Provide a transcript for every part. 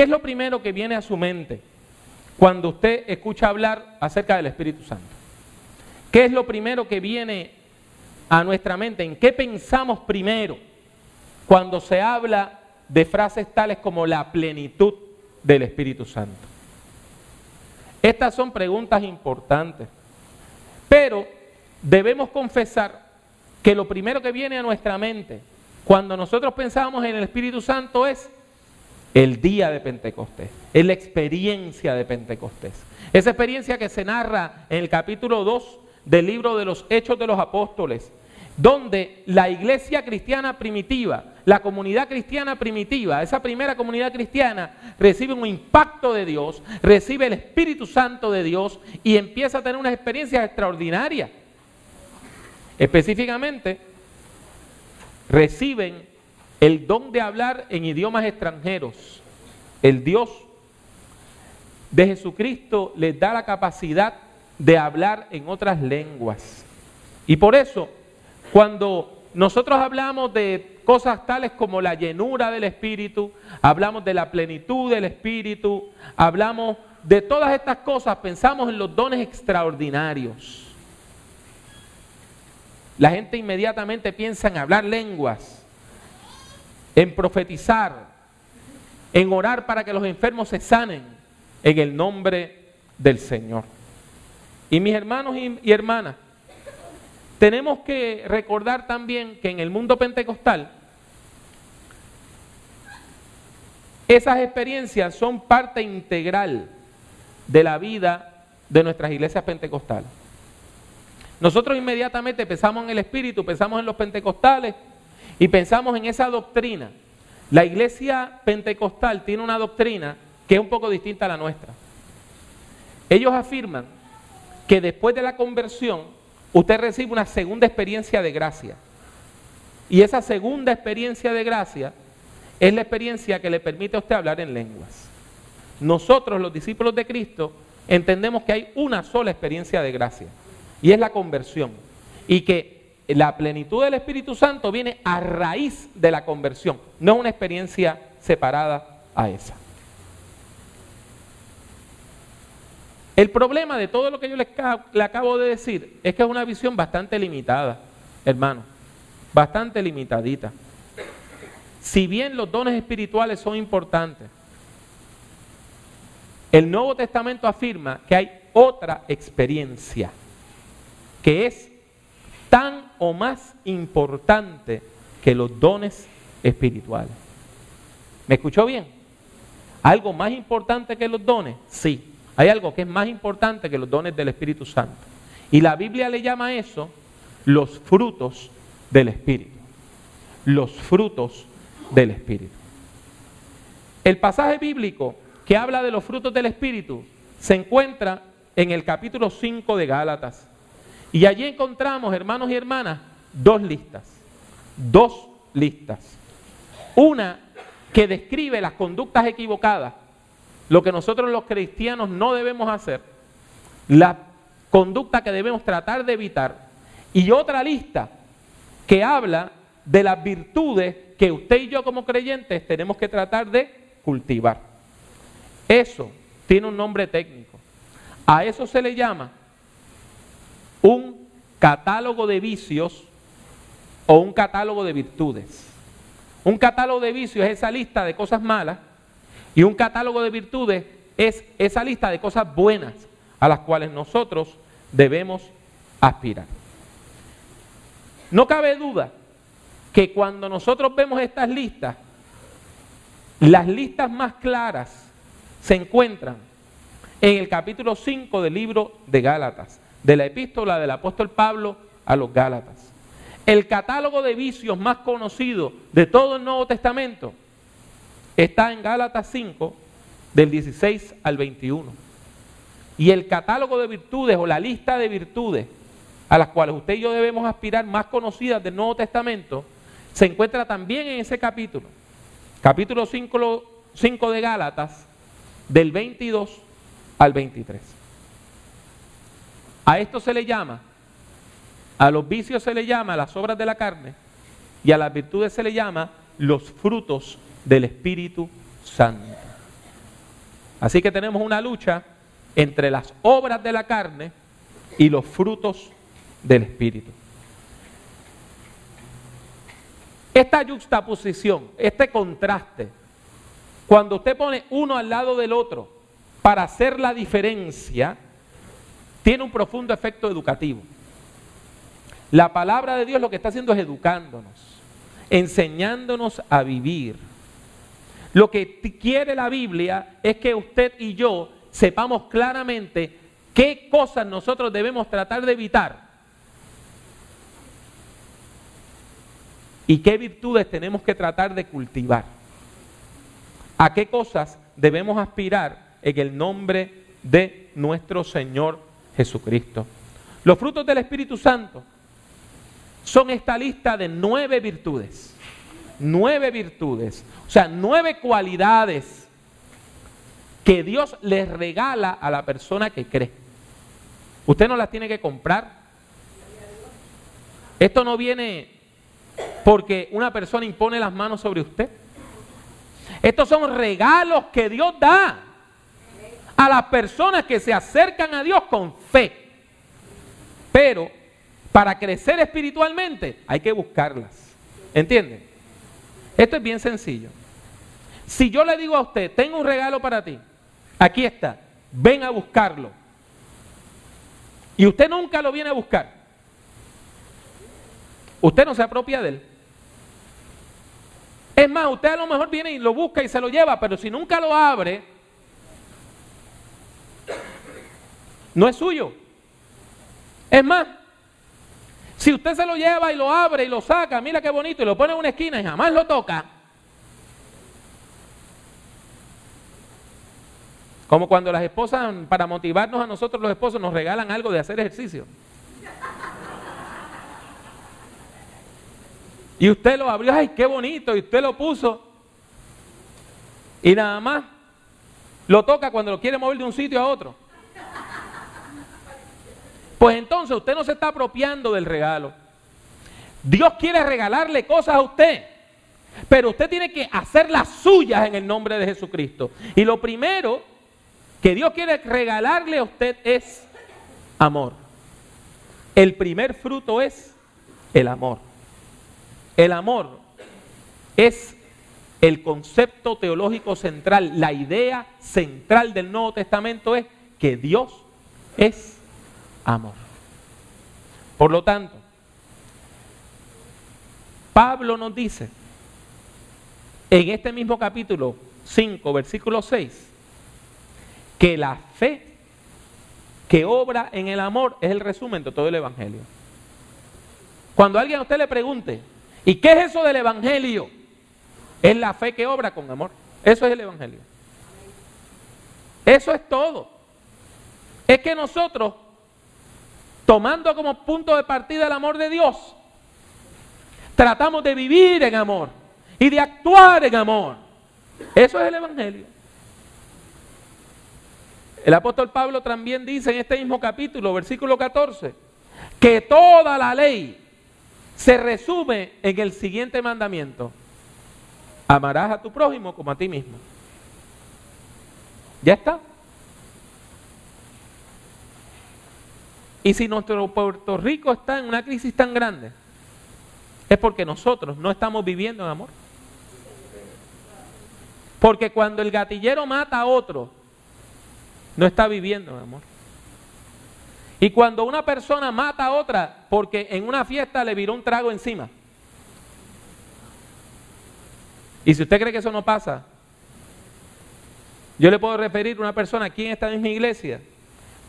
¿Qué es lo primero que viene a su mente cuando usted escucha hablar acerca del Espíritu Santo? ¿Qué es lo primero que viene a nuestra mente? ¿En qué pensamos primero cuando se habla de frases tales como la plenitud del Espíritu Santo? Estas son preguntas importantes, pero debemos confesar que lo primero que viene a nuestra mente cuando nosotros pensamos en el Espíritu Santo es el día de Pentecostés, es la experiencia de Pentecostés. Esa experiencia que se narra en el capítulo 2 del libro de los Hechos de los Apóstoles, donde la iglesia cristiana primitiva, la comunidad cristiana primitiva, esa primera comunidad cristiana recibe un impacto de Dios, recibe el Espíritu Santo de Dios y empieza a tener unas experiencias extraordinarias. Específicamente, reciben el don de hablar en idiomas extranjeros. El Dios de Jesucristo les da la capacidad de hablar en otras lenguas. Y por eso, cuando nosotros hablamos de cosas tales como la llenura del Espíritu, hablamos de la plenitud del Espíritu, hablamos de todas estas cosas, pensamos en los dones extraordinarios. La gente inmediatamente piensa en hablar lenguas, en profetizar, en orar para que los enfermos se sanen en el nombre del Señor. Y mis hermanos y, hermanas, tenemos que recordar también que en el mundo pentecostal, esas experiencias son parte integral de la vida de nuestras iglesias pentecostales. Nosotros inmediatamente pensamos en el Espíritu, pensamos en los pentecostales y pensamos en esa doctrina. La iglesia pentecostal tiene una doctrina que es un poco distinta a la nuestra. Ellos afirman que después de la conversión usted recibe una segunda experiencia de gracia. Y esa segunda experiencia de gracia es la experiencia que le permite a usted hablar en lenguas. Nosotros, los discípulos de Cristo, entendemos que hay una sola experiencia de gracia y es la conversión. Y que la plenitud del Espíritu Santo viene a raíz de la conversión, no una experiencia separada a esa. El problema de todo lo que yo le, acabo de decir es que es una visión bastante limitada, hermano, bastante limitadita. Si bien los dones espirituales son importantes, el Nuevo Testamento afirma que hay otra experiencia que es tan o más importante que los dones espirituales. ¿Me escuchó bien? ¿Algo más importante que los dones? Sí. Hay algo que es más importante que los dones del Espíritu Santo. Y la Biblia le llama eso los frutos del Espíritu. Los frutos del Espíritu. El pasaje bíblico que habla de los frutos del Espíritu se encuentra en el capítulo 5 de Gálatas. Y allí encontramos, hermanos y hermanas, dos listas. Dos listas. Una que describe las conductas equivocadas, lo que nosotros los cristianos no debemos hacer, la conducta que debemos tratar de evitar, y otra lista que habla de las virtudes que usted y yo como creyentes tenemos que tratar de cultivar. Eso tiene un nombre técnico. A eso se le llama un catálogo de vicios o un catálogo de virtudes. Un catálogo de vicios es esa lista de cosas malas y un catálogo de virtudes es esa lista de cosas buenas a las cuales nosotros debemos aspirar. No cabe duda que cuando nosotros vemos estas listas, las listas más claras se encuentran en el capítulo 5 del libro de Gálatas de la epístola del apóstol Pablo a los Gálatas. El catálogo de vicios más conocido de todo el Nuevo Testamento está en Gálatas 5, del 16 al 21. Y el catálogo de virtudes o la lista de virtudes a las cuales usted y yo debemos aspirar más conocidas del Nuevo Testamento se encuentra también en ese capítulo. Capítulo 5, 5 de Gálatas, del 22 al 23. A esto se le llama, a los vicios se le llama las obras de la carne y a las virtudes se le llama los frutos del Espíritu Santo. Así que tenemos una lucha entre las obras de la carne y los frutos del Espíritu. Esta juxtaposición, este contraste, cuando usted pone uno al lado del otro para hacer la diferencia, tiene un profundo efecto educativo. La palabra de Dios lo que está haciendo es educándonos, enseñándonos a vivir. Lo que quiere la Biblia es que usted y yo sepamos claramente qué cosas nosotros debemos tratar de evitar y qué virtudes tenemos que tratar de cultivar. A qué cosas debemos aspirar en el nombre de nuestro Señor Jesucristo. Los frutos del Espíritu Santo son esta lista de nueve virtudes. Nueve virtudes. O sea, nueve cualidades que Dios les regala a la persona que cree. Usted no las tiene que comprar. Esto no viene porque una persona impone las manos sobre usted. Estos son regalos que Dios da a las personas que se acercan a Dios con fe. Pero para crecer espiritualmente hay que buscarlas. ¿Entiende? Esto es bien sencillo. Si yo le digo a usted, tengo un regalo para ti, aquí está, ven a buscarlo. Y usted nunca lo viene a buscar. Usted no se apropia de él. Es más, usted a lo mejor viene y lo busca y se lo lleva, pero si nunca lo abre, no es suyo. Es más, si usted se lo lleva y lo abre y lo saca, mira qué bonito, y lo pone en una esquina y jamás lo toca, como cuando las esposas, para motivarnos a nosotros los esposos, nos regalan algo de hacer ejercicio. Y usted lo abrió, ay, qué bonito, y usted lo puso. Y nada más lo toca cuando lo quiere mover de un sitio a otro. Pues entonces usted no se está apropiando del regalo. Dios quiere regalarle cosas a usted, pero usted tiene que hacer las suyas en el nombre de Jesucristo. Y lo primero que Dios quiere regalarle a usted es amor. El primer fruto es el amor. El amor es el concepto teológico central, la idea central del Nuevo Testamento es que Dios es amor. Por lo tanto, Pablo nos dice en este mismo capítulo 5, versículo 6, que la fe que obra en el amor es el resumen de todo el Evangelio. Cuando alguien a usted le pregunte, ¿Y qué es eso del Evangelio? Es la fe que obra con amor. Eso es el Evangelio. Eso es todo. Es que nosotros, tomando como punto de partida el amor de Dios, tratamos de vivir en amor y de actuar en amor. Eso es el Evangelio. El apóstol Pablo también dice en este mismo capítulo, versículo 14, que toda la ley se resume en el siguiente mandamiento. Amarás a tu prójimo como a ti mismo. Ya está. Y si nuestro Puerto Rico está en una crisis tan grande, es porque nosotros no estamos viviendo en amor. Porque cuando el gatillero mata a otro, no está viviendo en amor. Y cuando una persona mata a otra porque en una fiesta le viró un trago encima. Y si usted cree que eso no pasa, yo le puedo referir a una persona aquí en esta misma iglesia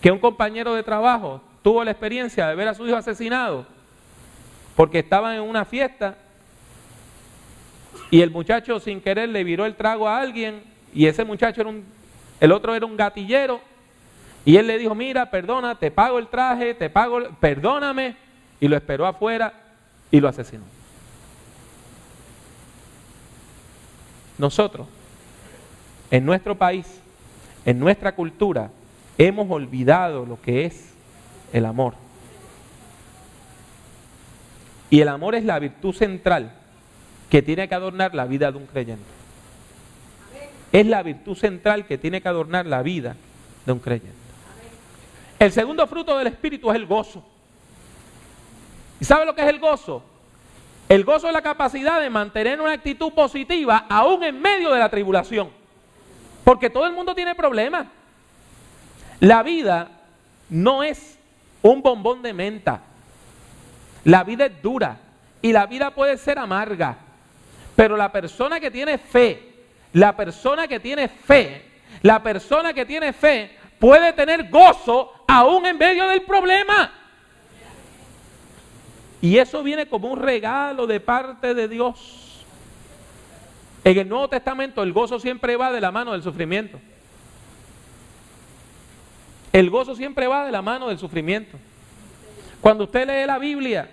que un compañero de trabajo tuvo la experiencia de ver a su hijo asesinado porque estaban en una fiesta y el muchacho sin querer le viró el trago a alguien y ese muchacho era un, el otro era un gatillero y él le dijo, mira, perdona, te pago el traje, te pago, perdóname. Y lo esperó afuera y lo asesinó. Nosotros, en nuestro país, en nuestra cultura, hemos olvidado lo que es el amor. Y el amor es la virtud central que tiene que adornar la vida de un creyente. es la virtud central que tiene que adornar la vida de un creyente. El segundo fruto del Espíritu es el gozo. ¿Y sabe lo que es el gozo? El gozo es la capacidad de mantener una actitud positiva aún en medio de la tribulación. Porque todo el mundo tiene problemas. La vida no es un bombón de menta. La vida es dura y la vida puede ser amarga. Pero la persona que tiene fe, la persona que tiene fe, la persona que tiene fe puede tener gozo aún en medio del problema. Y eso viene como un regalo de parte de Dios. En el Nuevo Testamento el gozo siempre va de la mano del sufrimiento. El gozo siempre va de la mano del sufrimiento. Cuando usted lee la Biblia,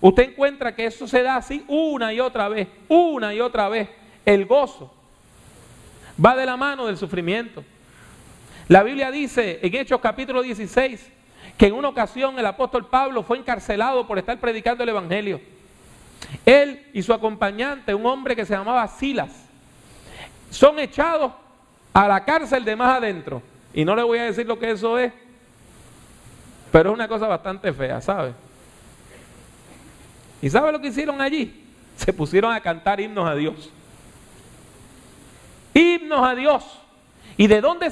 usted encuentra que eso se da así una y otra vez, una y otra vez. El gozo va de la mano del sufrimiento. La Biblia dice en Hechos capítulo 16 que en una ocasión el apóstol Pablo fue encarcelado por estar predicando el Evangelio. Él y su acompañante, un hombre que se llamaba Silas, son echados a la cárcel de más adentro. Y no le voy a decir lo que eso es, pero es una cosa bastante fea, ¿sabe? ¿Y sabe lo que hicieron allí? Se pusieron a cantar himnos a Dios. Himnos a Dios. ¿Y de dónde